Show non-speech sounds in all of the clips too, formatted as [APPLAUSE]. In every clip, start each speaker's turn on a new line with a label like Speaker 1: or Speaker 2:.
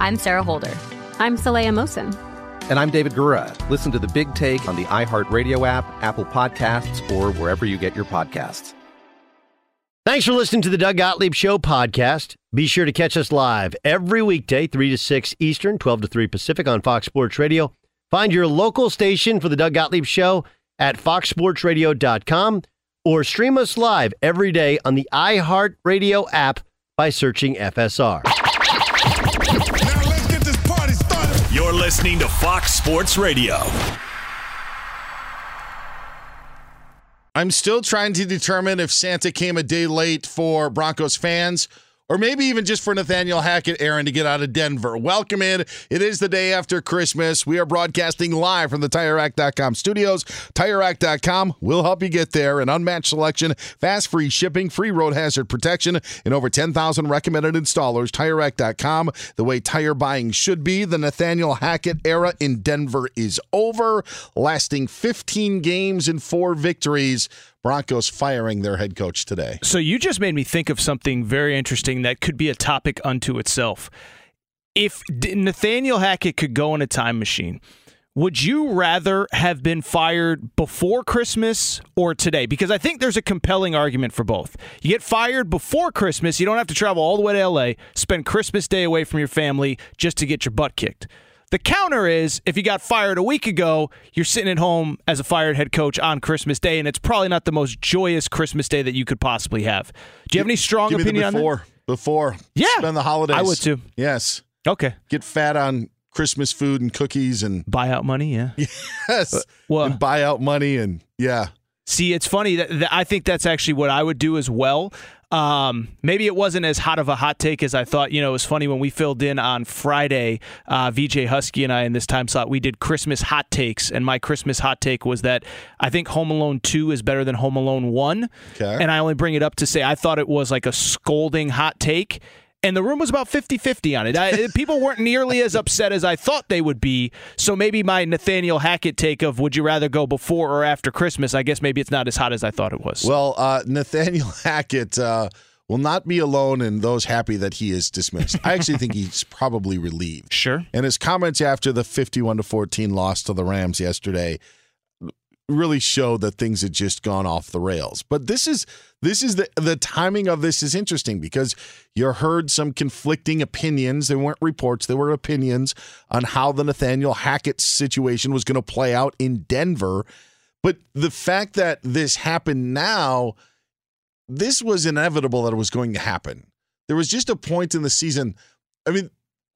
Speaker 1: I'm Sarah Holder.
Speaker 2: I'm Saleha Mohsin.
Speaker 3: And I'm David Gura. Listen to the big take on the iHeartRadio app, Apple Podcasts, or wherever you get your podcasts.
Speaker 4: Thanks for listening to the Doug Gottlieb Show podcast. Be sure to catch us live every weekday, 3 to 6 Eastern, 12 to 3 Pacific on Fox Sports Radio. Find your local station for the Doug Gottlieb Show at foxsportsradio.com or stream us live every day on the iHeartRadio app by searching FSR.
Speaker 5: You're listening to Fox Sports Radio.
Speaker 6: I'm still trying to determine if Santa came a day late for Broncos fans or maybe even just for Nathaniel Hackett, Aaron, to get out of Denver. Welcome in. It is the day after Christmas. We are broadcasting live from the TireRack.com studios. TireRack.com will help you get there. An unmatched selection, fast free shipping, free road hazard protection, and over 10,000 recommended installers. TireRack.com, the way tire buying should be. The Nathaniel Hackett era in Denver is over, lasting 15 games and four victories. Broncos firing their head coach today.
Speaker 7: So you just made me think of something very interesting that could be a topic unto itself. If Nathaniel Hackett could go in a time machine, would you rather have been fired before Christmas or today? Because I think there's a compelling argument for both. You get fired before Christmas, you don't have to travel all the way to LA, spend Christmas Day away from your family just to get your butt kicked. The counter is if you got fired a week ago, you're sitting at home as a fired head coach on Christmas Day, and it's probably not the most joyous Christmas day that you could possibly have. Do you have any strong
Speaker 6: Give
Speaker 7: opinion
Speaker 6: before,
Speaker 7: on that?
Speaker 6: Before,
Speaker 7: yeah,
Speaker 6: spend the holidays.
Speaker 7: I would too.
Speaker 6: Yes.
Speaker 7: Okay.
Speaker 6: Get fat on Christmas food and cookies and [LAUGHS]
Speaker 7: buyout money. Yeah.
Speaker 6: Yes. Uh, well, and buyout money and yeah.
Speaker 7: See, it's funny that, that I think that's actually what I would do as well. Um, maybe it wasn't as hot of a hot take as I thought. You know, it was funny when we filled in on Friday. Uh, VJ Husky and I in this time slot we did Christmas hot takes, and my Christmas hot take was that I think Home Alone Two is better than Home Alone One.
Speaker 6: Okay.
Speaker 7: And I only bring it up to say I thought it was like a scolding hot take and the room was about 50-50 on it. I, [LAUGHS] people weren't nearly as upset as I thought they would be. So maybe my Nathaniel Hackett take of would you rather go before or after Christmas? I guess maybe it's not as hot as I thought it was.
Speaker 6: Well, uh, [LAUGHS] Nathaniel Hackett uh, will not be alone in those happy that he is dismissed. I actually think he's [LAUGHS] probably relieved.
Speaker 7: Sure.
Speaker 6: And his comments after the 51 to 14 loss to the Rams yesterday really show that things had just gone off the rails. But this is this is the the timing of this is interesting because you heard some conflicting opinions. They weren't reports, they were opinions on how the Nathaniel Hackett situation was going to play out in Denver. But the fact that this happened now, this was inevitable that it was going to happen. There was just a point in the season. I mean,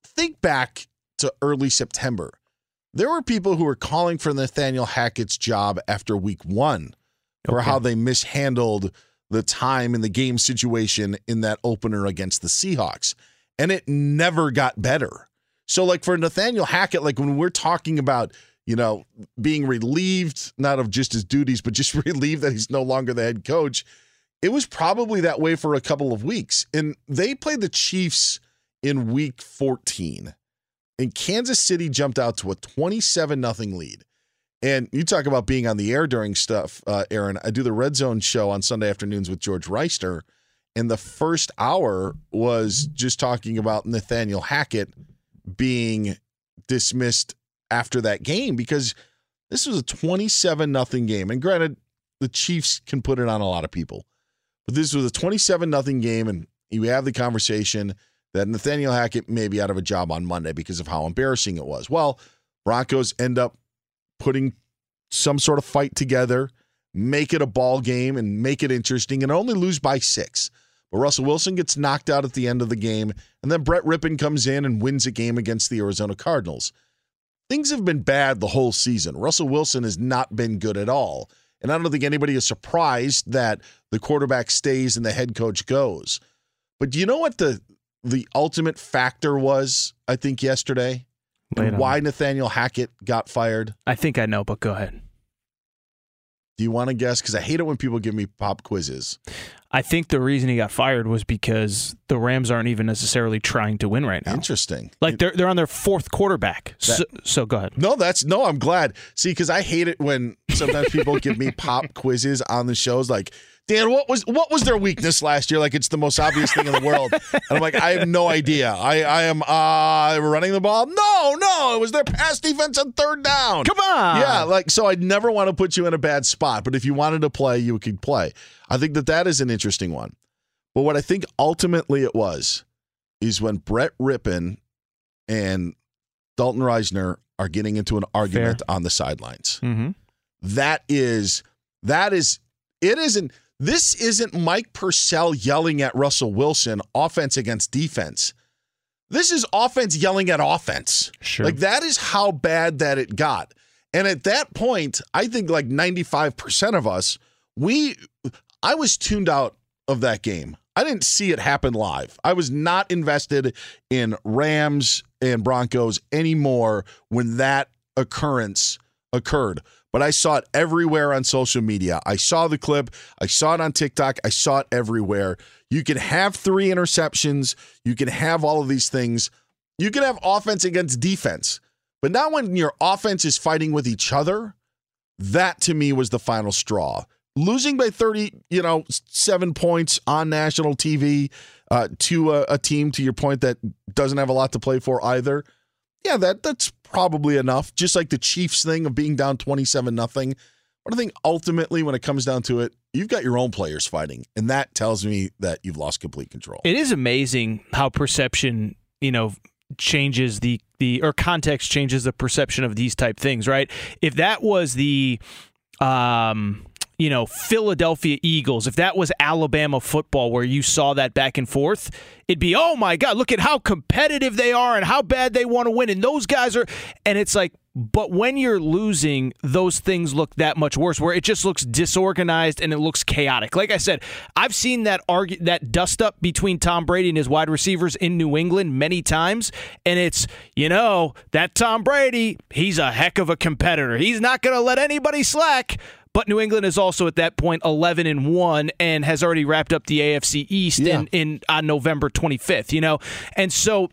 Speaker 6: think back to early September there were people who were calling for Nathaniel Hackett's job after week one for okay. how they mishandled the time in the game situation in that opener against the Seahawks. and it never got better. So, like for Nathaniel Hackett, like when we're talking about, you know, being relieved, not of just his duties, but just [LAUGHS] relieved that he's no longer the head coach, it was probably that way for a couple of weeks. And they played the Chiefs in week 14. And Kansas City jumped out to a 27 nothing lead. And you talk about being on the air during stuff, uh, Aaron. I do the Red Zone show on Sunday afternoons with George Reister. And the first hour was just talking about Nathaniel Hackett being dismissed after that game because this was a 27 nothing game. And granted, the Chiefs can put it on a lot of people. But this was a 27 nothing game and you have the conversation that Nathaniel Hackett may be out of a job on Monday because of how embarrassing it was. Well, Broncos end up putting some sort of fight together, make it a ball game and make it interesting and only lose by 6. But Russell Wilson gets knocked out at the end of the game, and then Brett Rypien comes in and wins a game against the Arizona Cardinals. Things have been bad the whole season. Russell Wilson has not been good at all. And I don't think anybody is surprised that the quarterback stays and the head coach goes. But do you know what the the ultimate factor was, I think, yesterday? why Nathaniel Hackett got fired?
Speaker 7: I think I know, but go ahead.
Speaker 6: Do you want to guess? Because I hate it when people give me pop quizzes.
Speaker 7: I think the reason he got fired was because the Rams aren't even necessarily trying to win right now.
Speaker 6: Interesting.
Speaker 7: Like they're they're on their fourth quarterback. That, so, so, go ahead.
Speaker 6: No, that's no. I'm glad. See, because I hate it when sometimes people give me pop quizzes on the shows. Like Dan, what was what was their weakness last year? Like it's the most obvious thing in the world. And I'm like, I have no idea. I I am uh running the ball. No, no, it was their pass defense on third down.
Speaker 7: Come on.
Speaker 6: Yeah, like so I'd never want to put you in a bad spot, but if you wanted to play, you could play. I think that that is an interesting one. But what I think ultimately it was is when Brett Rypien and Dalton Risner are getting into an argument Fair. on the sidelines.
Speaker 7: Mm-hmm.
Speaker 6: That is that is it isn't this isn't Mike Purcell yelling at Russell Wilson, offense against defense. This is offense yelling at offense.
Speaker 7: Sure.
Speaker 6: Like that is how bad that it got. And at that point, I think like 95% of us, we I was tuned out of that game. I didn't see it happen live. I was not invested in Rams and Broncos anymore when that occurrence occurred but I saw it everywhere on social media. I saw the clip, I saw it on TikTok, I saw it everywhere. You can have three interceptions, you can have all of these things. You can have offense against defense. But now when your offense is fighting with each other, that to me was the final straw. Losing by 30, you know, 7 points on national TV uh, to a, a team to your point that doesn't have a lot to play for either. Yeah, that that's probably enough. Just like the Chiefs thing of being down 27 nothing. But I think ultimately, when it comes down to it, you've got your own players fighting, and that tells me that you've lost complete control.
Speaker 7: It is amazing how perception, you know, changes the the or context changes the perception of these type things, right? If that was the um you know, Philadelphia Eagles, if that was Alabama football where you saw that back and forth, it'd be, oh my God, look at how competitive they are and how bad they want to win. And those guys are, and it's like, but when you're losing, those things look that much worse, where it just looks disorganized and it looks chaotic. Like I said, I've seen that argue that dust up between Tom Brady and his wide receivers in New England many times, and it's you know that Tom Brady, he's a heck of a competitor. He's not going to let anybody slack. But New England is also at that point 11 and 1 and has already wrapped up the AFC East yeah. in, in on November 25th, you know. And so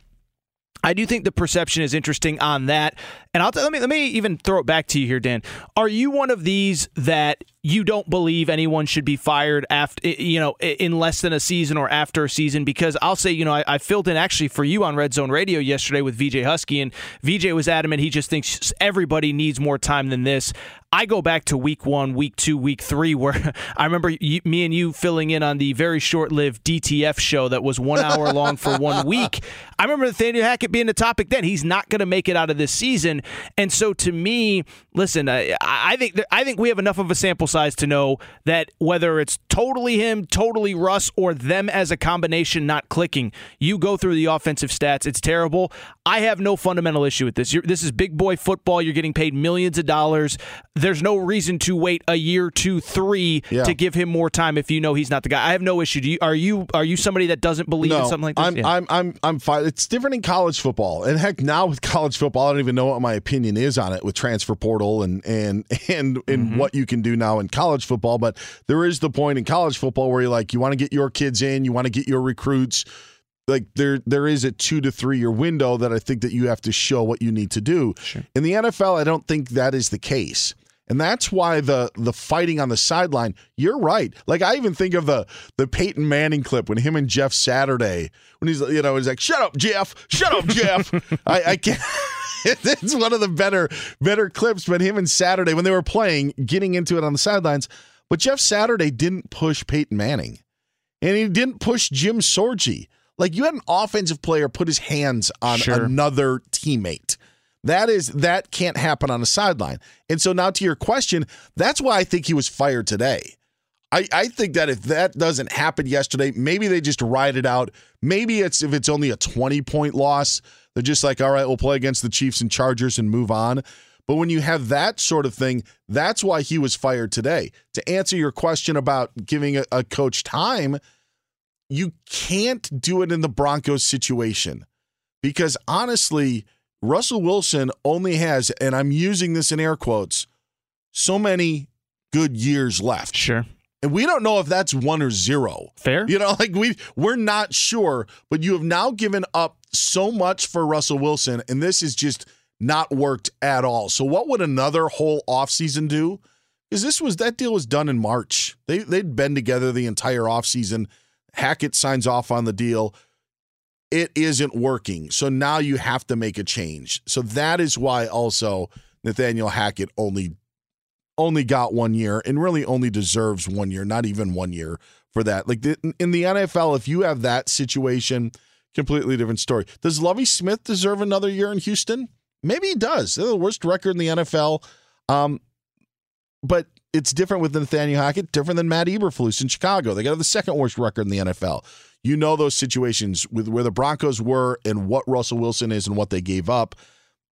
Speaker 7: I do think the perception is interesting on that. And I'll t- let me let me even throw it back to you here, Dan. Are you one of these that you don't believe anyone should be fired after you know in less than a season or after a season? Because I'll say you know I, I filled in actually for you on Red Zone Radio yesterday with VJ Husky, and VJ was adamant he just thinks everybody needs more time than this. I go back to week one, week two, week three, where [LAUGHS] I remember you, me and you filling in on the very short lived DTF show that was one hour long for one [LAUGHS] week. I remember Nathaniel Hackett being the topic then. He's not going to make it out of this season. And so to me, listen, I, I think I think we have enough of a sample size to know that whether it's totally him, totally Russ, or them as a combination not clicking, you go through the offensive stats. It's terrible. I have no fundamental issue with this. You're, this is big boy football. You're getting paid millions of dollars. There's no reason to wait a year, two, three
Speaker 6: Yeah.
Speaker 7: to give him more time if you know he's not the guy. I have no issue. Do you, are you are you somebody that doesn't believe in something like this?
Speaker 6: I'm,
Speaker 7: Yeah.
Speaker 6: I'm, I'm, I'm fine. It's different in college football, and heck, now with [LAUGHS] college football, I don't even know what my opinion is on it with transfer portal and and and and
Speaker 7: Mm-hmm.
Speaker 6: what you can do now in college football. But there is the point in college football where you're like, you want to get your kids in, you want to get your recruits. Like there, there is a two to three year window that I think that you have to show what you need to do. In the NFL, I don't think that is the case. And that's why the the fighting on the sideline, you're right. Like I even think of the the Peyton Manning clip when him and Jeff Saturday, when he's you know, he's like, Shut up, Jeff, shut up, Jeff. [LAUGHS] I, I can't [LAUGHS] it's one of the better better clips, but him and Saturday when they were playing, getting into it on the sidelines. But Jeff Saturday didn't push Peyton Manning. And he didn't push Jim Sorgi. Like you had an offensive player put his hands on
Speaker 7: Sure.
Speaker 6: another teammate. That is that can't happen on a sideline. And so now to your question, that's why I think he was fired today. I, I think that if that doesn't happen yesterday, maybe they just ride it out. Maybe it's if it's only a 20 point loss, they're just like, all right, we'll play against the Chiefs and Chargers and move on. But when you have that sort of thing, that's why he was fired today. To answer your question about giving a, a coach time, you can't do it in the Broncos situation because honestly, Russell Wilson only has, and I'm using this in air quotes, so many good years left.
Speaker 7: Sure.
Speaker 6: And we don't know if that's one or zero.
Speaker 7: Fair.
Speaker 6: You know, [LAUGHS] like we we're not sure, but you have now given up so much for Russell Wilson, and this is just not worked at all. So what would another whole offseason do? Because this was that deal was done in March. They they'd been together the entire offseason. Hackett signs off on the deal. It isn't working. So now you have to make a change. So that is why also Nathaniel Hackett only only got one year and really only deserves one year, not even one year for that. Like the, in the NFL, if you have that situation, completely different story. Does Lovie Smith deserve another year in Houston? Maybe he does. They're the worst record in the NFL. Um, but it's different with Nathaniel Hackett, different than Matt Eberflus in Chicago. They got the second worst record in the NFL. You know those situations with where the Broncos were and what Russell Wilson is and what they gave up.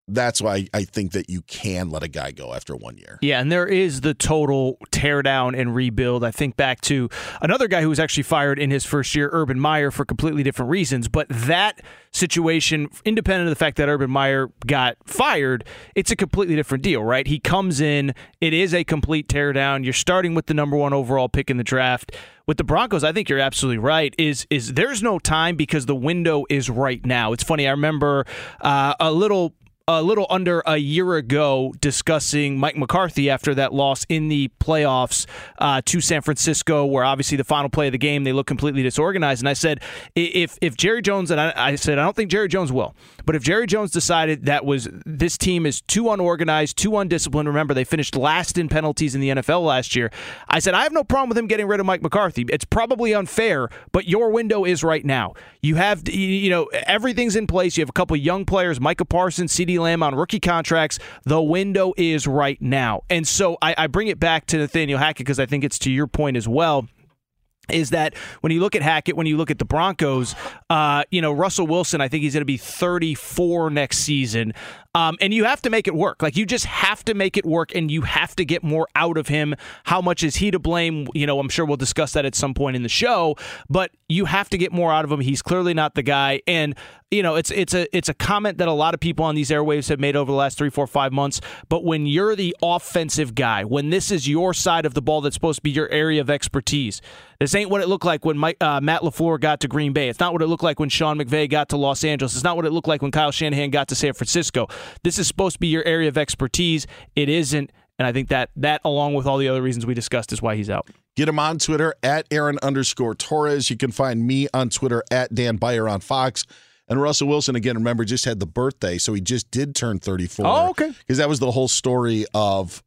Speaker 6: That's why I think that you can let a guy go after one year.
Speaker 7: Yeah, and there is the total tear down and rebuild. I think back to another guy who was actually fired in his first year, Urban Meyer, for completely different reasons. But that situation, independent of the fact that Urban Meyer got fired, it's a completely different deal, right? He comes in, it is a complete tear down. You're starting with the number one overall pick in the draft. With the Broncos, I think you're absolutely right. Is is there's no time because the window is right now. It's funny. I remember uh, a little a little under a year ago discussing Mike McCarthy after that loss in the playoffs uh, to San Francisco, where obviously the final play of the game they look completely disorganized. And I said, if if Jerry Jones and I, I said I don't think Jerry Jones will, but if Jerry Jones decided that was this team is too unorganized, too undisciplined. Remember they finished last in penalties in the NFL last year. I said I have no problem with him getting rid of Mike McCarthy. It's probably unfair, but your window is right now. You have you- know everything's in place. You have a couple young players, Micah Parsons, CeeDee Lamb on rookie contracts. The window is right now, and so I, I bring it back to Nathaniel Hackett because I think it's to your point as well is that when you look at Hackett, when you look at the Broncos, uh, you know, Russell Wilson, I think he's going to be 34 next season. Um, and you have to make it work. Like, you just have to make it work and you have to get more out of him. How much is he to blame? You know, I'm sure we'll discuss that at some point in the show, but you have to get more out of him. He's clearly not the guy. And, you know, it's it's a it's a comment that a lot of people on these airwaves have made over the last three, four, five months. But when you're the offensive guy, when this is your side of the ball that's supposed to be your area of expertise, this ain't what it looked like when Mike, uh, Matt Lafleur got to Green Bay. It's not what it looked like when Sean McVay got to Los Angeles. It's not what it looked like when Kyle Shanahan got to San Francisco. This is supposed to be your area of expertise. It isn't, and I think that that, along with all the other reasons we discussed, is why he's out.
Speaker 6: Get him on Twitter at Aaron underscore Torres. You can find me on Twitter at Dan Beyer on Fox. And Russell Wilson, again, remember, just had the birthday, so he just did turn 34.
Speaker 8: Oh, okay.
Speaker 6: Because that was the whole story of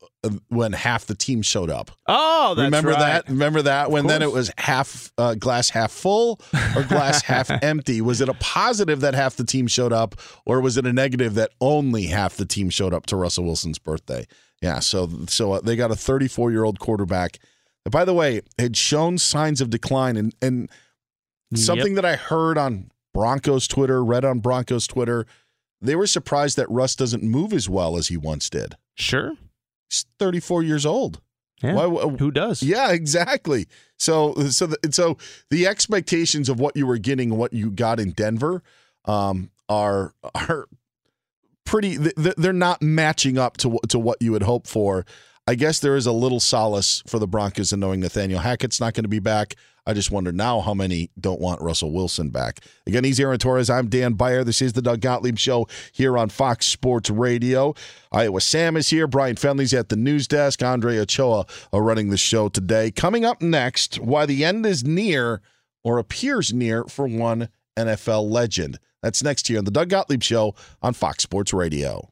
Speaker 6: when half the team showed up.
Speaker 8: Oh, that's
Speaker 6: Remember
Speaker 8: right.
Speaker 6: that? Remember that? When then it was half uh, glass half full or glass [LAUGHS] half empty? Was it a positive that half the team showed up, or was it a negative that only half the team showed up to Russell Wilson's birthday? Yeah, so so uh, they got a 34 year old quarterback. that, By the way, had shown signs of decline, and and something that I heard on Broncos Twitter, read on Broncos Twitter, they were surprised that Russ doesn't move as well as he once did.
Speaker 8: Sure.
Speaker 6: He's 34 years old.
Speaker 8: Yeah.
Speaker 6: Why-
Speaker 8: Who does?
Speaker 6: Yeah, exactly. So so the, so the expectations of what you were getting, what you got in Denver, um, are are pretty. They're not matching up to to what you would hope for. I guess there is a little solace for the Broncos in knowing Nathaniel Hackett's not going to be back. I just wonder now how many don't want Russell Wilson back. Again, he's Aaron Torres. I'm Dan Beyer. This is the Doug Gottlieb Show here on Fox Sports Radio. Iowa Sam is here. Brian Fenley's at the news desk. Andre Ochoa are running the show today. Coming up next, why the end is near or appears near for one NFL legend. That's next here on the Doug Gottlieb Show on Fox Sports Radio.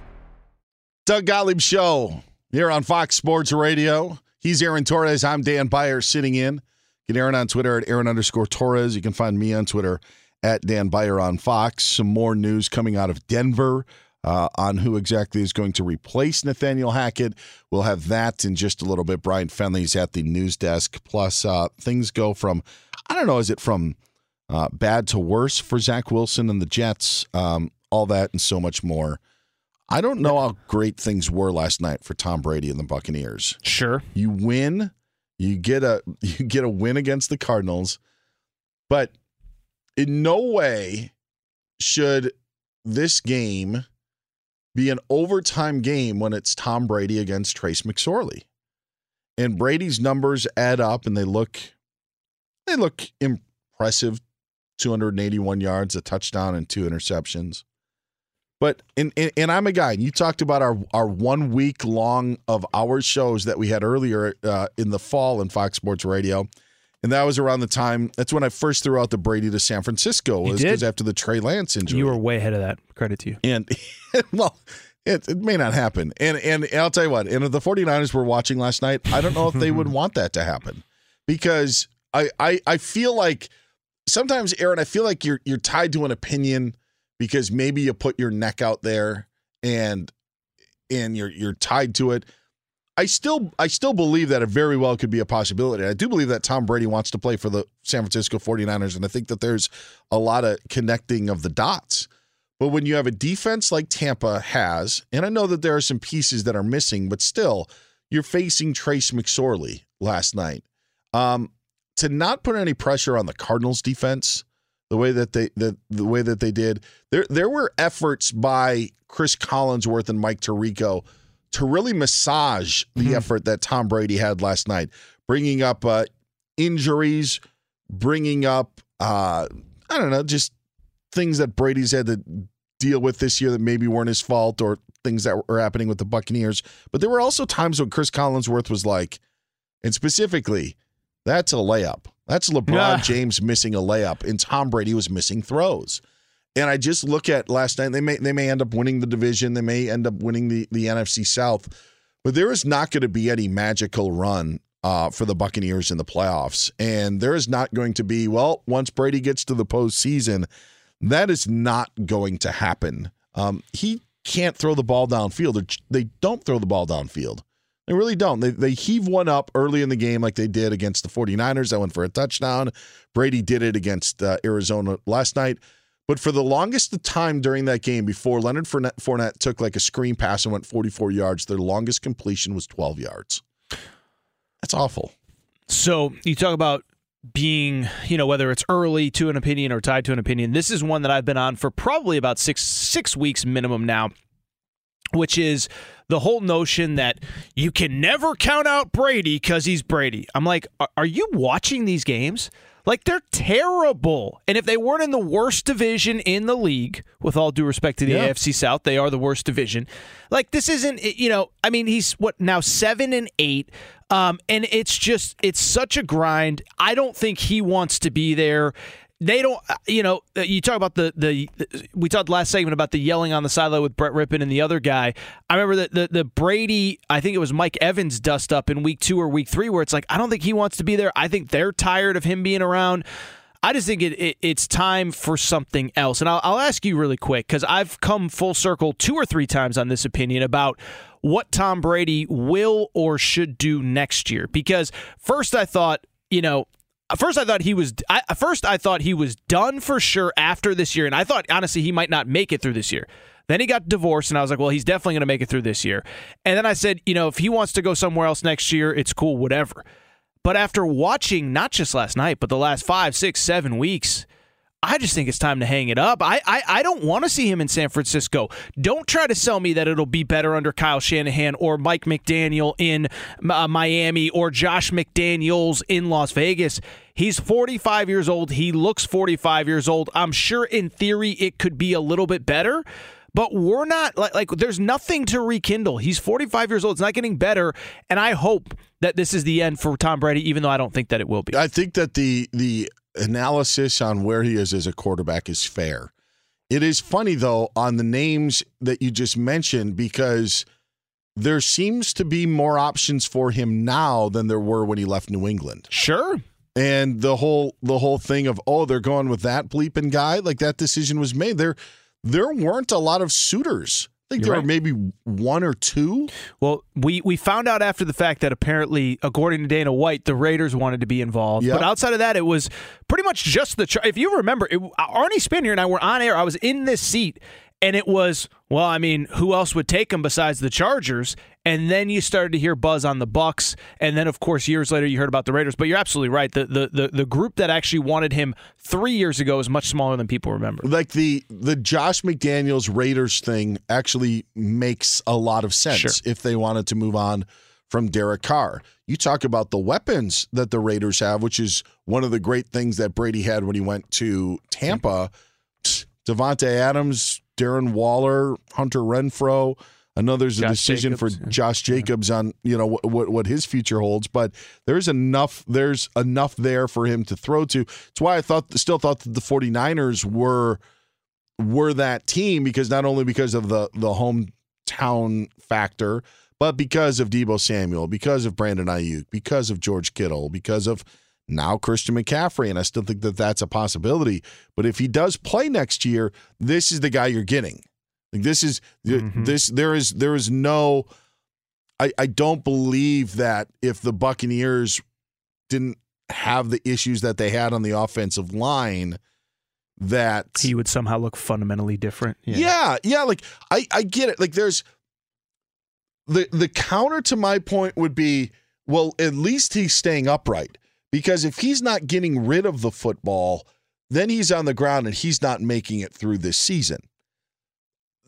Speaker 6: Doug Gottlieb Show here on Fox Sports Radio. He's Aaron Torres. I'm Dan Beyer sitting in. Get Aaron on Twitter at Aaron underscore Torres. You can find me on Twitter at Dan Beyer on Fox. Some more news coming out of Denver uh, on who exactly is going to replace Nathaniel Hackett. We'll have that in just a little bit. Brian Fenley's at the news desk. Plus, uh, things go from, I don't know, is it from uh, bad to worse for Zach Wilson and the Jets? Um, all that and so much more I don't know how great things were last night for Tom Brady and the Buccaneers.
Speaker 7: Sure.
Speaker 6: You win, you get a [LAUGHS] you get a win against the Cardinals, but in no way should this game be an overtime game when it's Tom Brady against Trace McSorley. And Brady's numbers add up and they look they look impressive. 281 yards, a touchdown and two interceptions. But and, and, and I'm a guy. You talked about our our one week long of our shows that we had earlier uh, in the fall in Fox Sports Radio, and that was around the time. That's when I first threw out the Brady to San Francisco. Was because after the Trey Lance injury.
Speaker 7: You were way ahead of that. Credit to you.
Speaker 6: And [LAUGHS] well. It, it may not happen. And and I'll tell you what, and if the 49ers were watching last night, I don't know if they would [LAUGHS] want that to happen. Because I, I I feel like sometimes, Aaron, I feel like you're you're tied to an opinion because maybe you put your neck out there and and you're you're tied to it. I still I still believe that it very well could be a possibility. I do believe that Tom Brady wants to play for the San Francisco 49ers and I think that there's a lot of connecting of the dots. But when you have a defense like Tampa has, and I know that there are some pieces that are missing, but still, you're facing Trace McSorley last night. Um, to not put any pressure on the Cardinals defense, the way that they the, the way that they did. There there were efforts by Chris Collinsworth and Mike Tirico to really massage the mm-hmm. effort that Tom Brady had last night, bringing up uh, injuries, bringing up uh, I don't know, just things that Brady's had to deal with this year that maybe weren't his fault or things that were happening with the Buccaneers. But there were also times when Chris Collinsworth was like, and specifically, that's a layup. That's LeBron. [LAUGHS] James missing a layup, and Tom Brady was missing throws. And I just look at last night. They may they may end up winning the division. They may end up winning the the NFC South, but there is not going to be any magical run uh, for the Buccaneers in the playoffs. And there is not going to be well once Brady gets to the postseason. That is not going to happen. Um, he can't throw the ball downfield. They don't throw the ball downfield. They really don't. They, they heave one up early in the game like they did against the 49ers. That went for a touchdown. Brady did it against uh, Arizona last night. But for the longest time during that game, before Leonard Fournette, Fournette took like a screen pass and went 44 yards, their longest completion was 12 yards. That's awful.
Speaker 7: So you talk about being, you know, whether it's early to an opinion or tied to an opinion. This is one that I've been on for probably about six six weeks minimum now which is the whole notion that you can never count out Brady because he's Brady. I'm like, are you watching these games? Like they're terrible. And if they weren't in the worst division in the league, with all due respect to the yeah. AFC South, they are the worst division. Like this isn't, you know, I mean, he's what now seven and eight. Um, and it's just, it's such a grind. I don't think he wants to be there they don't uh, you know uh, you talk about the, the, we talked last segment about the yelling on the sideline with Brett Rypien and the other guy. I remember the, the the Brady I think it was Mike Evans dust up in week 2 or week 3 where it's like I don't think he wants to be there. I think they're tired of him being around. I just think it, it it's time for something else. And I'll, I'll ask you really quick cuz I've come full circle two or three times on this opinion about what Tom Brady will or should do next year. Because first I thought you know first I thought he was I, first I thought he was done for sure after this year, and I thought honestly he might not make it through this year. Then he got divorced, and I was like, well, he's definitely going to make it through this year. And then I said, you know, if he wants to go somewhere else next year, it's cool, whatever. But after watching not just last night, but the last five, six, seven weeks, I just think it's time to hang it up. I I, I don't want to see him in San Francisco. Don't try to sell me that it'll be better under Kyle Shanahan or Mike McDaniel in uh, Miami or Josh McDaniels in Las Vegas. He's 45 years old. He looks 45 years old. I'm sure in theory it could be a little bit better. But we're not like, like there's nothing to rekindle. He's 45 years old. It's not getting better, and I hope that this is the end for Tom Brady. Even though I don't think that it will be.
Speaker 6: I think that the the analysis on where he is as a quarterback is fair. It is funny though on the names that you just mentioned because there seems to be more options for him now than there were when he left New England.
Speaker 7: Sure.
Speaker 6: And the whole the whole thing of oh they're going with that bleeping guy like that decision was made there there weren't a lot of suitors. I think
Speaker 7: You're
Speaker 6: there
Speaker 7: right.
Speaker 6: were maybe one or two.
Speaker 7: Well, we we found out after the fact that apparently, according to Dana White, the Raiders wanted to be involved.
Speaker 6: Yep.
Speaker 7: But outside of that, it was pretty much just the. Char- if you remember, it, Arnie Spanier and I were on air. I was in this seat, and it was well. I mean, who else would take him besides the Chargers? And then you started to hear buzz on the Bucks, and then of course years later you heard about the Raiders. But you're absolutely right. The the the, the group that actually wanted him three years ago is much smaller than people remember.
Speaker 6: Like the the Josh McDaniels Raiders thing actually makes a lot of sense
Speaker 7: Sure.
Speaker 6: if they wanted to move on from Derek Carr. You talk about the weapons that the Raiders have, which is one of the great things that Brady had when he went to Tampa. Davante Adams, Darren Waller, Hunter Renfrow. I know there's a
Speaker 7: Josh
Speaker 6: decision
Speaker 7: Jacobs,
Speaker 6: for Josh Jacobs on you know what, what what his future holds, but there's enough there's enough there for him to throw to. It's why I thought still thought that the 49ers were were that team because not only because of the the hometown factor, but because of Deebo Samuel, because of Brandon Aiyuk, because of George Kittle, because of now Christian McCaffrey, and I still think that that's a possibility. But if he does play next year, this is the guy you're getting. Like this is mm-hmm. this there is there is no. I I don't believe that if the Buccaneers didn't have the issues that they had on the offensive line, that
Speaker 7: He would somehow look fundamentally different.
Speaker 6: yeah. yeah, Like I, I get it. Like there's the the counter to my point would be, well, at least he's staying upright because if he's not getting rid of the football, then he's on the ground and he's not making it through this season.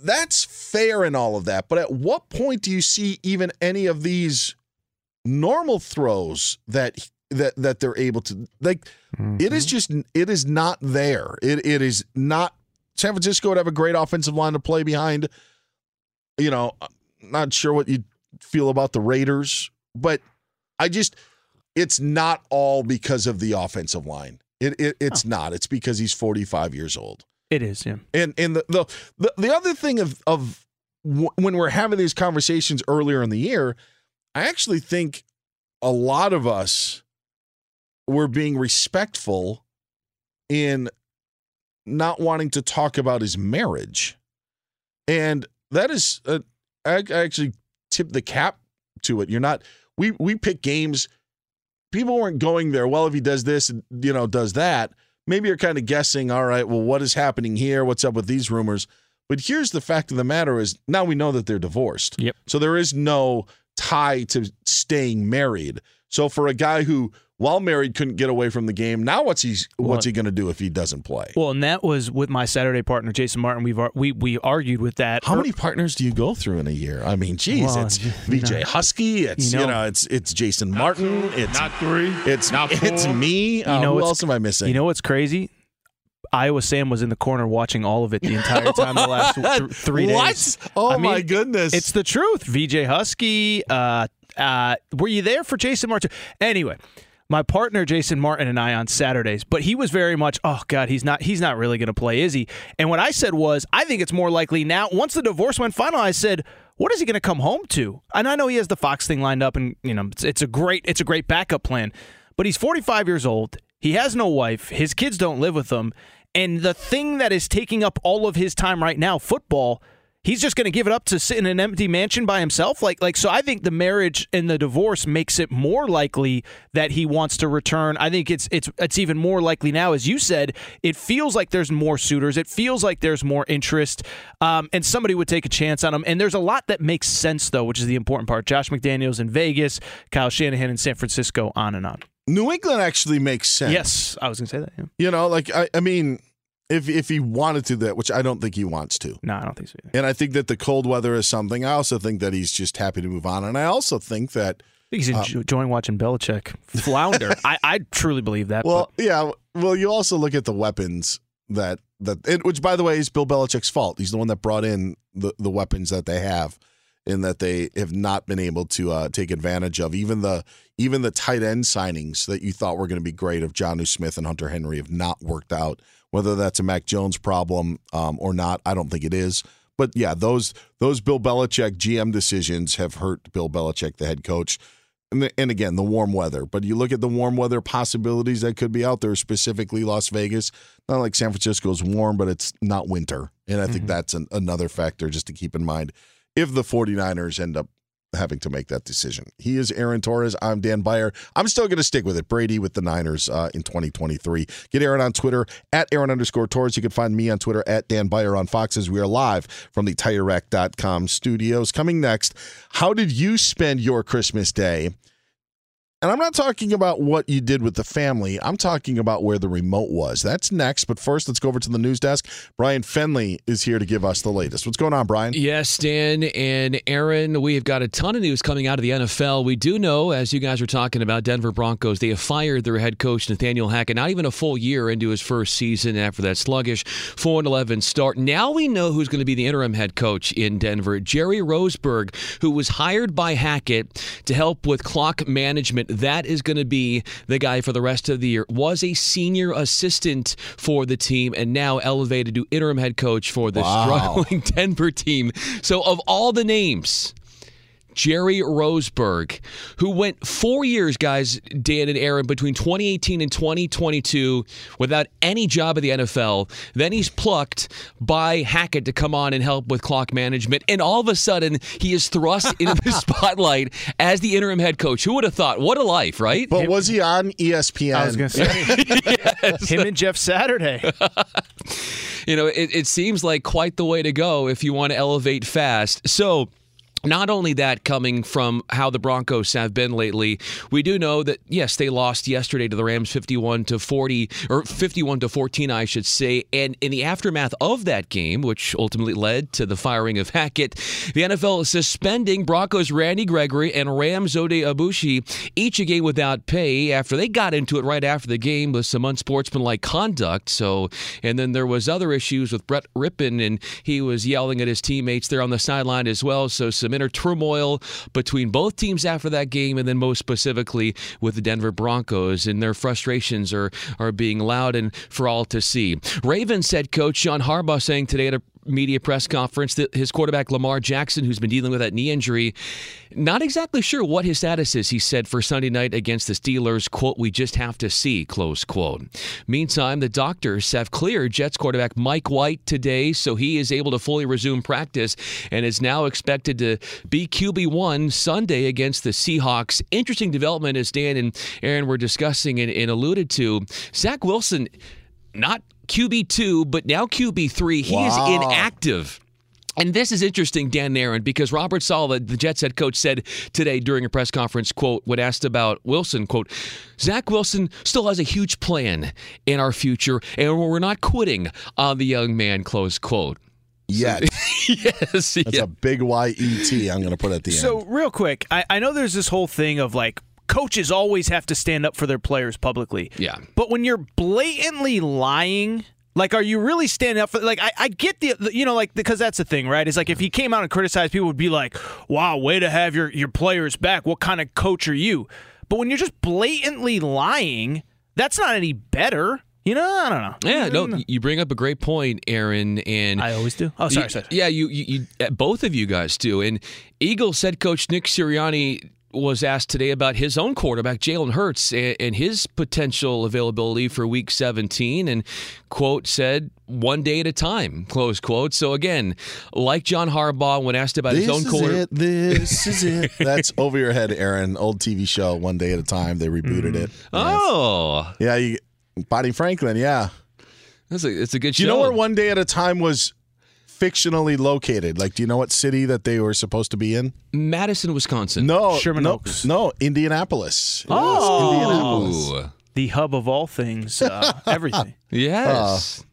Speaker 6: That's fair in all of that, but at what point do you see even any of these normal throws that that that they're able to like? It is mm-hmm. just it is not there. It it is not. San Francisco would have a great offensive line to play behind. You know, I'm not sure what you feel about the Raiders, but I just it's not all because of the offensive line. It, it it's not. It's because he's 45 years old.
Speaker 7: It is, yeah.
Speaker 6: And and the the the, the other thing of of w- when we're having these conversations earlier in the year, I actually think a lot of us were being respectful in not wanting to talk about his marriage, and that is uh, I, I actually tip the cap to it. You're not we we pick games. People weren't going there. Well, if he does this, you know, does that, maybe you're kind of guessing. All right, well, what is happening here? What's up with these rumors? But here's the fact of the matter: is now we know that they're divorced.
Speaker 7: Yep.
Speaker 6: So there is no tie to staying married. So for a guy who, while married, couldn't get away from the game, now what's he what's he going to do if he doesn't play?
Speaker 7: Well, and that was with my Saturday partner Jason Martin. We've we we argued with that.
Speaker 6: How many partners do you go through in a year? I mean, geez,
Speaker 7: Well,
Speaker 6: it's VJ
Speaker 7: know.
Speaker 6: Husky, it's you
Speaker 7: You
Speaker 6: know,
Speaker 7: know.
Speaker 6: it's it's Jason Martin, it's
Speaker 9: not three,
Speaker 6: it's
Speaker 9: not
Speaker 6: it's
Speaker 9: four.
Speaker 6: me. Uh, who else am I missing?
Speaker 7: You know what's crazy? Iowa Sam was in the corner watching all of it the entire time the last [LAUGHS] th- three days.
Speaker 6: What? Oh
Speaker 7: I mean,
Speaker 6: my goodness!
Speaker 7: It's the truth. VJ Husky. Uh, uh, were you there for Jason Martin? Anyway, my partner Jason Martin and I on Saturdays, but he was very much, oh God, he's not he's not really gonna play, is he? And what I said was, I think it's more likely now, once the divorce went final, I said, what is he gonna come home to? And I know he has the Fox thing lined up and you know, it's, it's a great it's a great backup plan. But he's 45 years old. He has no wife. His kids don't live with him. And the thing that is taking up all of his time right now, football, he's just going to give it up to sit in an empty mansion by himself? Like like so i think the marriage and the divorce makes it more likely that he wants to return. I think it's it's it's even more likely now as you said it feels like there's more suitors. It feels like there's more interest um, and somebody would take a chance on him. And there's a lot that makes sense though which is the important part. Josh mcdaniels in vegas kyle shanahan in san francisco on and on.
Speaker 6: New England actually makes sense.
Speaker 7: yes i was going to say that yeah.
Speaker 6: You know, like I, I mean, if if he wanted to that, which I don't think he wants to.
Speaker 7: No, I don't think so. Either.
Speaker 6: And I think that the cold weather is something. I also think that he's just happy to move on, and I also think that
Speaker 7: I think he's
Speaker 6: uh,
Speaker 7: enjoying watching Belichick flounder. [LAUGHS] I, I truly believe that.
Speaker 6: Well, yeah. Well, you also look at the weapons that that, which by the way is Bill Belichick's fault. He's the one that brought in the the weapons that they have, in that they have not been able to uh, take advantage of. Even the even the tight end signings that you thought were going to be great of Jonnu Smith and Hunter Henry have not worked out. Whether that's a Mac Jones problem um, or not, I don't think it is. But yeah, those those Bill Belichick GM decisions have hurt Bill Belichick, the head coach. And, the, and again, the warm weather. But you look at the warm weather possibilities that could be out there, specifically Las Vegas. Not like San Francisco is warm, but it's not winter. And I think
Speaker 7: Mm-hmm.
Speaker 6: that's an, another factor just to keep in mind if the 49ers end up having to make that decision. He is Aaron Torres. I'm Dan Beyer. I'm still going to stick with it. Brady with the Niners uh, in 2023. Get Aaron on Twitter at Aaron underscore Torres. You can find me on Twitter at Dan Beyer on Foxes. We are live from the TireRack.com studios. Coming next, how did you spend your Christmas day? And I'm not talking about what you did with the family. I'm talking about where the remote was. That's next. But first, let's go over to the news desk. Brian Fenley is here to give us the latest. What's going on, Brian?
Speaker 10: Yes, Dan and Aaron, we have got a ton of news coming out of the NFL. We do know, as you guys were talking about, Denver Broncos, they have fired their head coach, Nathaniel Hackett, not even a full year into his first season after that sluggish 4 11 start. Now we know who's going to be the interim head coach in Denver, Jerry Rosburg, who was hired by Hackett to help with clock management. That is going to be the guy for the rest of the year. Was a senior assistant for the team and now elevated to interim head coach for the
Speaker 6: Wow.
Speaker 10: struggling [LAUGHS] Denver team. So, of all the names, Jerry Rosburg, who went four years, guys, Dan and Aaron, between 2018 and 2022 without any job at the NFL. Then he's plucked by Hackett to come on and help with clock management. And all of a sudden, he is thrust [LAUGHS] into the spotlight as the interim head coach. Who would have thought? What a life, right?
Speaker 6: But was he on ESPN?
Speaker 7: I was going to say [LAUGHS] him and Jeff Saturday. [LAUGHS]
Speaker 10: you know, it, it seems like quite the way to go if you want to elevate fast. So. Not only that coming from how the Broncos have been lately, we do know that yes, they lost yesterday to the Rams 51 to 40 or 51 to 14, I should say. And in the aftermath of that game, which ultimately led to the firing of Hackett, the NFL is suspending Broncos Randy Gregory and Rams Oday Aboushi each a game without pay after they got into it right after the game with some unsportsmanlike conduct. So, and then there was other issues with Brett Rypien and he was yelling at his teammates there on the sideline as well. So some inner turmoil between both teams after that game, and then most specifically with the Denver Broncos, and their frustrations are are being loud and for all to see. Ravens head coach John Harbaugh saying today at a media press conference that his quarterback Lamar Jackson, who's been dealing with that knee injury, not exactly sure what his status is. He said for Sunday night against the Steelers, "quote We just have to see." Close quote. Meantime, the doctors have cleared Jets quarterback Mike White today, so he is able to fully resume practice and is now expected to be QB one Sunday against the Seahawks. Interesting development as Dan and Aaron were discussing and, and alluded to. Zach Wilson, not QB2, but now QB3. He
Speaker 6: Wow.
Speaker 10: is inactive. And this is interesting, Dan and Aaron, because Robert Saleh, the Jets head coach, said today during a press conference, quote, when asked about Wilson, quote, Zach Wilson still has a huge plan in our future, and we're not quitting on the young man, close quote.
Speaker 6: Yet. [LAUGHS]
Speaker 10: yes.
Speaker 6: That's
Speaker 10: yeah.
Speaker 6: a big Y E T. I'm going to put at the
Speaker 7: So,
Speaker 6: end.
Speaker 7: So real quick, I, I know there's this whole thing of like coaches always have to stand up for their players publicly.
Speaker 10: Yeah.
Speaker 7: But when you're blatantly lying, like, are you really standing up for? Like, I, I get the, the- you know, like because that's the thing, right? Is like if he came out and criticized, people would be like, "Wow, way to have your your players back. What kind of coach are you?" But when you're just blatantly lying, that's not any better. You know, I don't know.
Speaker 10: Yeah, no, you bring up a great point, Aaron, and
Speaker 7: I always do. Oh, sorry, sorry.
Speaker 10: Yeah, you, you, you uh, both of you guys do. And Eagles head coach Nick Sirianni was asked today about his own quarterback, Jalen Hurts, and, his potential availability for Week 17, and quote said, "One day at a time." Close quote. So again, like John Harbaugh, when asked about
Speaker 6: This
Speaker 10: his own
Speaker 6: is it. This is it. [LAUGHS] That's over your head, Aaron. Old TV show, One Day at a Time. They rebooted it. Mm-hmm.
Speaker 10: oh,
Speaker 6: Yeah, you, Bonnie Franklin. Yeah.
Speaker 10: that's a it's a good
Speaker 6: Do
Speaker 10: show.
Speaker 6: you know where One Day at a Time was fictionally located? Like, do you know what city that they were supposed to be in?
Speaker 10: Madison, Wisconsin.
Speaker 6: No,
Speaker 7: Sherman
Speaker 6: no,
Speaker 7: Oaks.
Speaker 6: No, Indianapolis. It was
Speaker 7: Oh.
Speaker 6: Indianapolis.
Speaker 7: The hub of all things, uh, everything. [LAUGHS]
Speaker 10: Yes.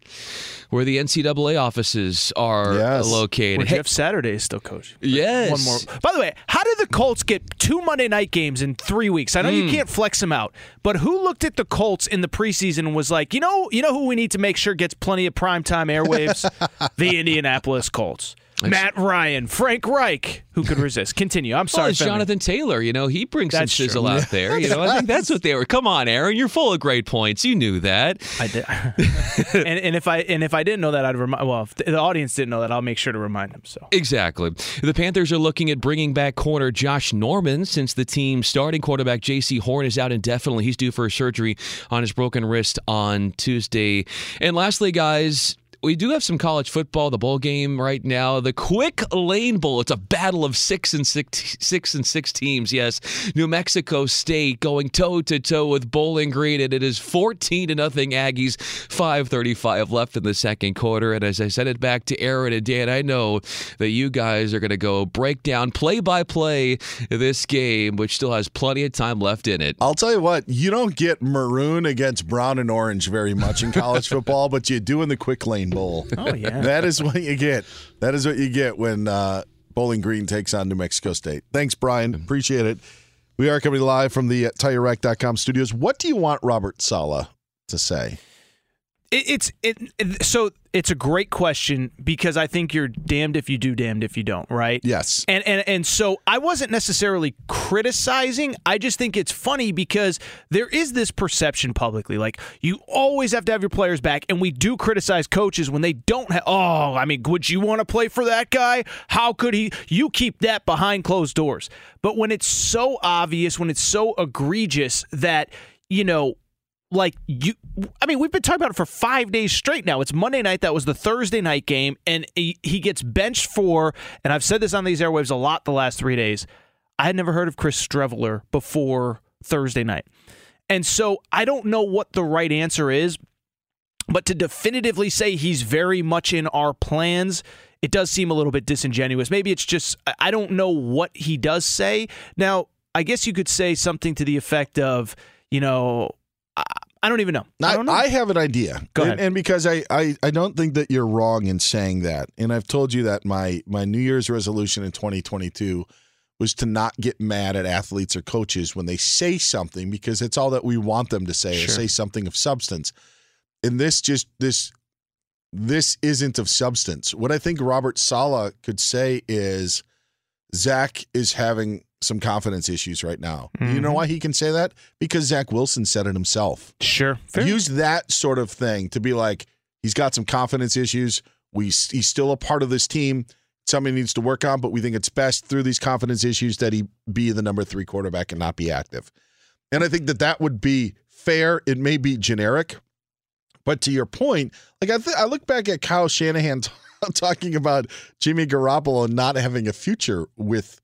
Speaker 10: Where the NCAA offices are
Speaker 6: Yes.
Speaker 10: located.
Speaker 7: Where
Speaker 10: Hey,
Speaker 7: Jeff Saturday is still coaching.
Speaker 10: Yes.
Speaker 7: One more. By the way, how did the Colts get two Monday night games in three weeks? I know you
Speaker 10: Hmm.
Speaker 7: can't flex them out, but who looked at the Colts in the preseason and was like, you know, you know who we need to make sure gets plenty of primetime airwaves? [LAUGHS] the Indianapolis Colts. Matt Ryan, Frank Reich. Who could resist? Continue. I'm
Speaker 10: Well, [LAUGHS]
Speaker 7: sorry, oh,
Speaker 10: it's
Speaker 7: Femi.
Speaker 10: Jonathan Taylor. You know, he brings
Speaker 7: That's
Speaker 10: some sizzle
Speaker 7: true.
Speaker 10: out there. You know, I think that's what they were. Come on, Aaron, you're full of great points. You knew that.
Speaker 7: I did. [LAUGHS] and, and if I and if I didn't know that, I'd remind. Well, if the audience didn't know that, I'll make sure to remind them. So
Speaker 10: Exactly. The Panthers are looking at bringing back corner Josh Norman since the team's starting quarterback Jaycee Horn is out indefinitely. He's due for a surgery on his broken wrist on Tuesday. And lastly, guys. We do have some college football, the bowl game right now. The Quick Lane Bowl. It's a battle of six and six, six and six teams. Yes, New Mexico State going toe to toe with Bowling Green, and it is fourteen to nothing Aggies. Five thirty-five left in the second quarter, and as I send it back to Aaron and Dan, I know that you guys are going to go break down play by play this game, which still has plenty of time left in it.
Speaker 6: I'll tell you what, you don't get maroon against brown and orange very much in college [LAUGHS] football, but you do in the quick lane bowl. [LAUGHS]
Speaker 7: Oh, yeah. [LAUGHS]
Speaker 6: That is what you get. That is what you get when uh, Bowling Green takes on New Mexico State. Thanks, Brian. Appreciate it. We are coming live from the uh, TireRack.com studios. What do you want Robert Saleh to say?
Speaker 7: It, it's it, so it's a great question because I think you're damned if you do, damned if you don't, right?
Speaker 6: Yes.
Speaker 7: And and and so I wasn't necessarily criticizing. I just think it's funny because there is this perception publicly, like you always have to have your players back, and we do criticize coaches when they don't have. Oh, I mean, would you want to play for that guy? How could he? You keep that behind closed doors. But when it's so obvious, when it's so egregious that you know like you I mean we've been talking about it for 5 days straight now. It's Monday night that was the Thursday night game and he, he gets benched for and I've said this on these airwaves a lot the last 3 days. I had never heard of Chris Streveler before Thursday night. And so I don't know what the right answer is, but to definitively say he's very much in our plans, it does seem a little bit disingenuous. Maybe it's just I- I don't know what he does say. Now, I guess you could say something to the effect of, you know, I, I don't even know. I don't know.
Speaker 6: I have an idea.
Speaker 7: Go
Speaker 6: and,
Speaker 7: ahead.
Speaker 6: and because I, I, I don't think that you're wrong in saying that. And I've told you that my, my New Year's resolution in 2022 was to not get mad at athletes or coaches when they say something because it's all that we want them to say or say something of substance. And this just this this isn't of substance. What I think Robert Saleh could say is Zach is having some confidence issues right now. You know
Speaker 7: Mhm.
Speaker 6: why he can say that? Because Zach Wilson said it himself.
Speaker 7: Sure. Fair.
Speaker 6: Use that sort of thing to be like, he's got some confidence issues. We he's still a part of this team. Something he needs to work on, but we think it's best through these confidence issues that he be the number three quarterback and not be active. And I think that that would be fair. It may be generic, but to your point, like I, th- I look back at Kyle Shanahan t- [LAUGHS] talking about Jimmy Garoppolo not having a future with,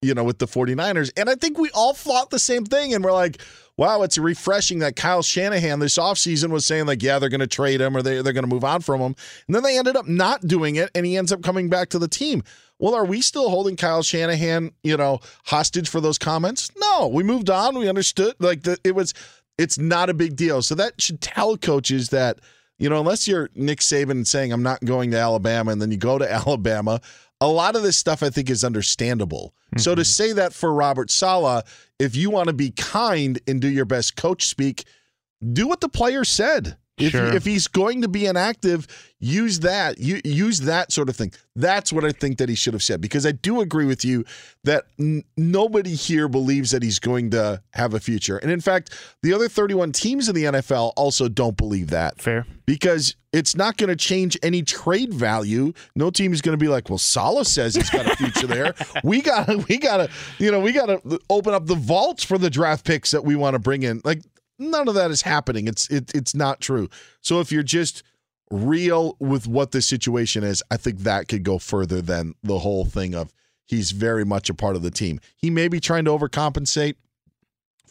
Speaker 6: you know, with the 49ers. And I think we all thought the same thing. And we're like, wow, it's refreshing that Kyle Shanahan this offseason was saying, like, yeah, they're going to trade him or they, they're going to move on from him. And then they ended up not doing it. And he ends up coming back to the team. Well, are we still holding Kyle Shanahan, you know, hostage for those comments? No, we moved on. We understood. Like, the, it was, it's not a big deal. So that should tell coaches that, you know, unless you're Nick Saban saying, I'm not going to Alabama, and then you go to [LAUGHS] Alabama, a lot of this stuff I think is understandable. So to mm-hmm. say that for Robert Saleh, if you want to be kind and do your best coach speak, do what the player said. If,
Speaker 7: Sure.
Speaker 6: if he's going to be inactive, use that. You use that sort of thing. That's what I think that he should have said because I do agree with you that n- nobody here believes that he's going to have a future. And in fact, the other 31 teams in the NFL also don't believe that.
Speaker 7: Fair.
Speaker 6: Because it's not going to change any trade value. No team is going to be like, "Well, Saleh says he's got a future there. [LAUGHS] We got to we got to, you know, we got to open up the vaults for the draft picks that we want to bring in." Like none of that is happening. It's it, it's not true. So if you're just real with what the situation is, I think that could go further than the whole thing of he's very much a part of the team. He may be trying to overcompensate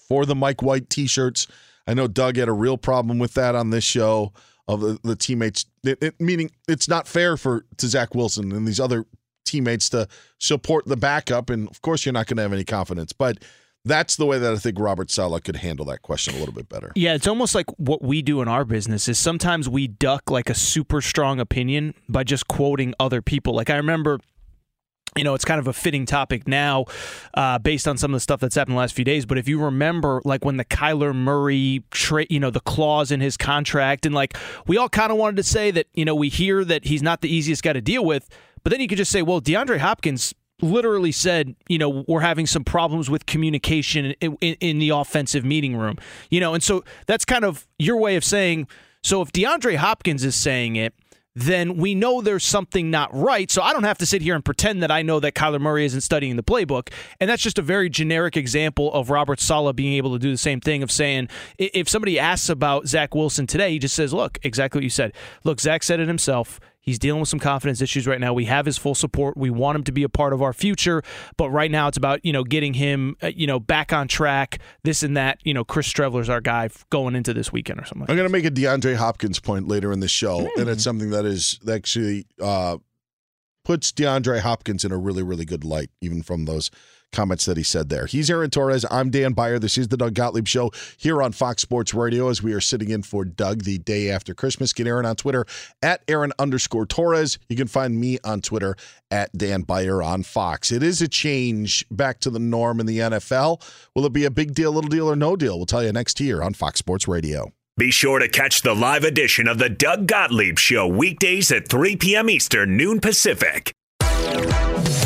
Speaker 6: for the Mike White t-shirts. I know Doug had a real problem with that on this show of the, the teammates it, it- meaning it's not fair for to Zach Wilson and these other teammates to support the backup and of course you're not going to have any confidence but That's the way that I think Robert Saleh could handle that question a little bit better.
Speaker 7: Yeah, it's almost like what we do in our business is sometimes we duck like a super strong opinion by just quoting other people. Like I remember you know, it's kind of a fitting topic now uh, based on some of the stuff that's happened the last few days. But if you remember, like when the Kyler Murray trade, you know, the clause in his contract, and like we all kind of wanted to say that, you know, we hear that he's not the easiest guy to deal with. But then you could just say, well, DeAndre Hopkins literally said, you know, we're having some problems with communication in, in, in the offensive meeting room, you know, and so that's kind of your way of saying, so if DeAndre Hopkins is saying it, then we know there's something not right. So I don't have to sit here and pretend that I know that Kyler Murray isn't studying the playbook. And that's just a very generic example of Robert Saleh being able to do the same thing of saying, if somebody asks about Zach Wilson today, he just says, look, exactly what you said. Look, Zach said it himself. He's dealing with some confidence issues right now. We have his full support. We want him to be a part of our future, but right now it's about you know getting him uh, you know back on track. This and that. You know, Chris Streveler's our guy going into this weekend or something.
Speaker 6: I'm going to make a DeAndre Hopkins point later in the show, mm. and it's something that is that actually uh, puts DeAndre Hopkins in a really really good light, even from those comments that he said there. He's Aaron Torres. I'm Dan Beyer. This is the Doug Gottlieb Show here on Fox Sports Radio as we are sitting in for Doug the day after Christmas. Get Aaron on Twitter at Aaron underscore Torres. You can find me on Twitter at Dan Beyer on Fox. It is a change back to the norm in the NFL. Will it be a big deal, little deal, or no deal? We'll tell you next year on Fox Sports Radio.
Speaker 5: Be sure to catch the live edition of the Doug Gottlieb Show weekdays at 3 p.m. Eastern, noon Pacific.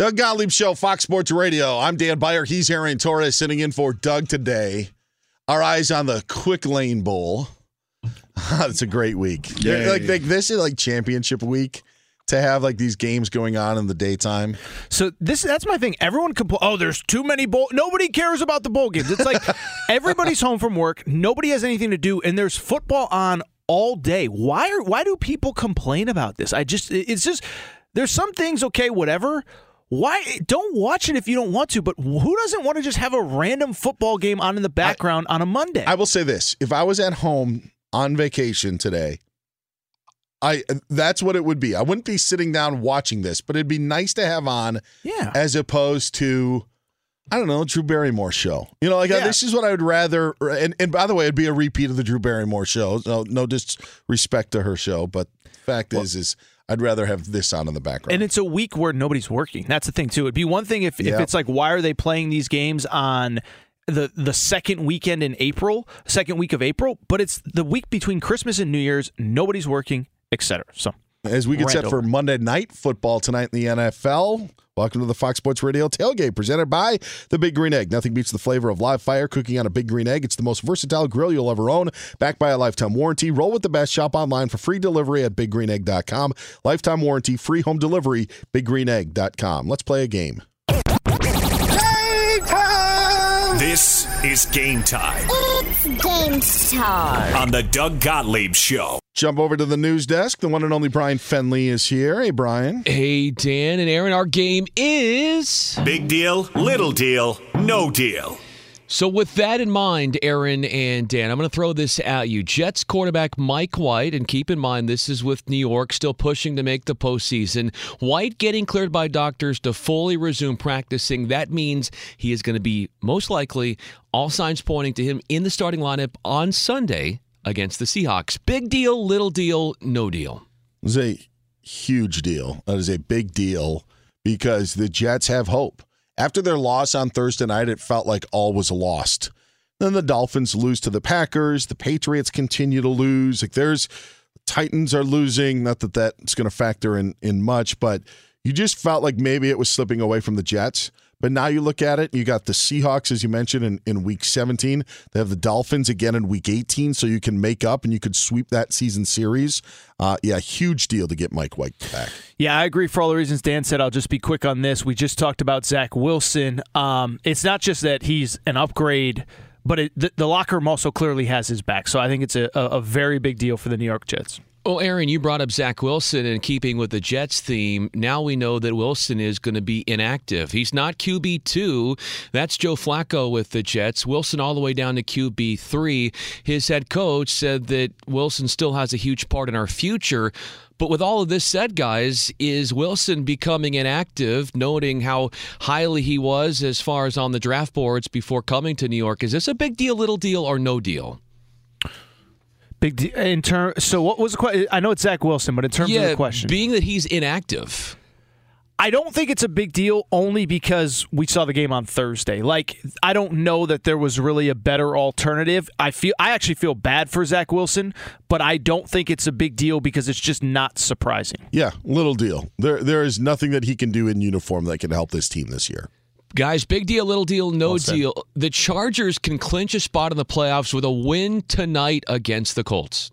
Speaker 6: Doug Gottlieb Show, Fox Sports Radio. I'm Dan Beyer. He's Aaron Torres sitting in for Doug today. Our eyes on the Quick Lane Bowl. [LAUGHS] it's a great week.
Speaker 7: Yay.
Speaker 6: Like, like this is like championship week to have like these games going on in the daytime.
Speaker 7: So this that's my thing. Everyone compl- oh, there's too many bowl. Nobody cares about the bowl games. It's like [LAUGHS] everybody's home from work. Nobody has anything to do, and there's football on all day. Why are why do people complain about this? I just it's just there's some things okay, whatever. Why don't watch it if you don't want to? But who doesn't want to just have a random football game on in the background on a Monday?
Speaker 6: I will say this: if I was at home on vacation today, I that's what it would be. I wouldn't be sitting down watching this, but it'd be nice to have on,
Speaker 7: yeah,
Speaker 6: as opposed to. I don't know, Drew Barrymore show. You know, like uh,
Speaker 7: Yeah.
Speaker 6: this is what I would rather. Uh, and, and by the way, it'd be a repeat of the Drew Barrymore show. No, no disrespect to her show, but fact is, is I'd rather have this on in the background.
Speaker 7: And it's a week where nobody's working. That's the thing too. It'd be one thing if, if it's like, why are they playing these games on the the second weekend in April, second week of April? But it's the week between Christmas and New Year's. Nobody's working, etc. So
Speaker 6: As we get
Speaker 7: rant
Speaker 6: set for. Monday night football tonight in the NFL, welcome to the Fox Sports Radio tailgate presented by the Big Green Egg. Nothing beats the flavor of live fire cooking on a Big Green Egg. It's the most versatile grill you'll ever own, backed by a lifetime warranty. Roll with the best. Shop online for free delivery at biggreenegg.com. Lifetime warranty, free home delivery, biggreenegg.com. Let's play a game.
Speaker 5: This is game time
Speaker 11: It's game time.
Speaker 5: on the Doug Gottlieb Show.
Speaker 6: Jump over to the news desk. The one and only Brian Fenley is here. Hey, Brian.
Speaker 10: Hey, Dan and Aaron, our game is.
Speaker 5: Big deal, little deal, no deal.
Speaker 10: So, with that in mind, Aaron and Dan, I'm going to throw this at you. Jets quarterback Mike White, and keep in mind this is with New York still pushing to make the postseason. White getting cleared by doctors to fully resume practicing. That means he is going to be most likely, all signs pointing to him in the starting lineup on Sunday against the Seahawks. Big deal, little deal, no deal.
Speaker 6: It's a huge deal. That is a big deal because the Jets have hope. After their loss on Thursday night, it felt like all was lost. Then the Dolphins lose to the Packers. The Patriots continue to lose. Like there's Titans are losing. Not that that's going to factor in in much, but you just felt like maybe it was slipping away from the Jets. But now you look at it, you got the Seahawks, as you mentioned, in, in week 17. They have the Dolphins again in week 18, so you can make up and you could sweep that season series. Uh, yeah, huge deal to get Mike White back.
Speaker 7: Yeah, I agree for all the reasons Dan said. I'll just be quick on this. We just talked about Zach Wilson. Um, it's not just that he's an upgrade, but it, the, the locker room also clearly has his back. So I think it's a, a, a very big deal for the New York Jets.
Speaker 10: Well, Aaron, you brought up Zach Wilson, and keeping with the Jets theme, now we know that Wilson is going to be inactive. He's not QB two. That's Joe Flacco with the Jets. Wilson all the way down to QB three. His head coach said that Wilson still has a huge part in our future. But with all of this said, guys, is Wilson becoming inactive, noting how highly he was as far as on the draft boards before coming to New York? Is this a big deal, little deal, or no deal?
Speaker 7: Big deal in term. So what was the question? I know it's Zach Wilson, but in terms
Speaker 10: yeah,
Speaker 7: of the question,
Speaker 10: being that he's inactive.
Speaker 7: I don't think it's a big deal only because we saw the game on Thursday. Like I don't know that there was really a better alternative. I feel I actually feel bad for Zach Wilson, but I don't think it's a big deal because it's just not surprising.
Speaker 6: Yeah, little deal. There, there is nothing that he can do in uniform that can help this team this year.
Speaker 10: Guys, big deal, little deal, no
Speaker 6: Well
Speaker 10: deal. The Chargers can clinch a spot in the playoffs with a win tonight against the Colts.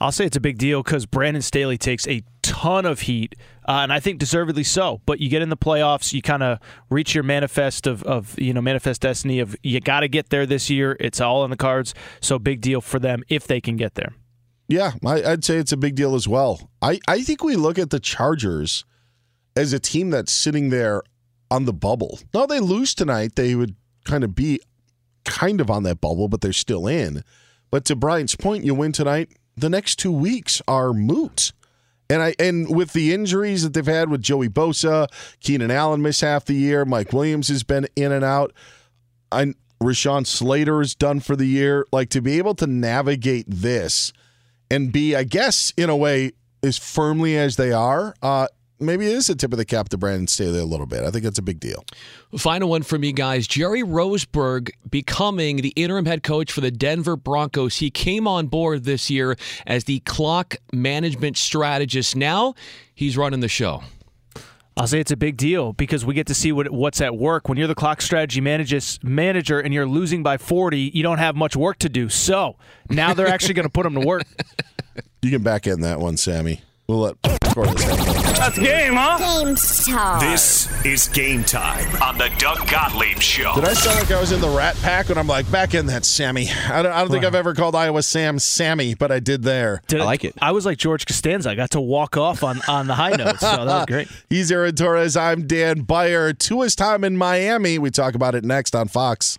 Speaker 7: I'll say it's a big deal because Brandon Staley takes a ton of heat, uh, and I think deservedly so. But you get in the playoffs, you kind of reach your manifest of, of you know manifest destiny of you got to get there this year. It's all in the cards, so big deal for them if they can get there.
Speaker 6: Yeah, I, I'd say it's a big deal as well. I, I think we look at the Chargers as a team that's sitting there on the bubble. Now they lose tonight, they would kind of be kind of on that bubble, but they're still in. But to Brian's point, you win tonight, the next two weeks are moot. And I and with the injuries that they've had with Joey Bosa, Keenan Allen missed half the year, Mike Williams has been in and out. I Rashawn Slater is done for the year. Like to be able to navigate this and be, I guess, in a way, as firmly as they are, uh, maybe it is a tip of the cap to Brandon Staley a little bit. I think that's a big deal.
Speaker 12: Final one for me, guys. Jerry Rosburg becoming the interim head coach for the Denver Broncos. He came on board this year as the clock management strategist. Now he's running the show.
Speaker 7: I'll say it's a big deal because we get to see what what's at work. When you're the clock strategy manages, manager and you're losing by 40, you don't have much work to do. So now they're actually going to put them to work. [LAUGHS]
Speaker 6: You can back in that one, Sammy. We'll let
Speaker 5: That's
Speaker 11: game, huh? Game time.
Speaker 5: This is game time on the Doug Gottlieb Show.
Speaker 6: Did I sound like I was in the Rat Pack when I'm like, back in that Sammy? I don't, I don't think I've ever called Iowa Sam Sammy, but I did there.
Speaker 7: Did I like it. I was like George Costanza. I got to walk off on, on the high notes. So that was great. [LAUGHS]
Speaker 6: He's Aaron Torres. I'm Dan Beyer. To his time in Miami. We talk about it next on Fox.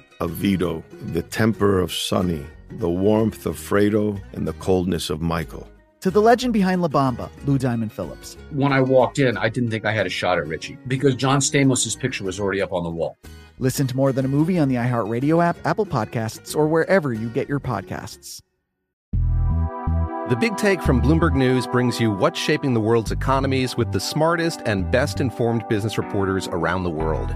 Speaker 13: of Vito, the temper of Sonny, the warmth of Fredo, and the coldness of Michael.
Speaker 14: To the legend behind La Bamba, Lou Diamond Phillips.
Speaker 15: When I walked in, I didn't think I had a shot at Richie because John Stamos' picture was already up on the wall.
Speaker 14: Listen to More Than a Movie on the iHeartRadio app, Apple Podcasts, or wherever you get your podcasts.
Speaker 3: The Big Take from Bloomberg News brings you what's shaping the world's economies with the smartest and best informed business reporters around the world.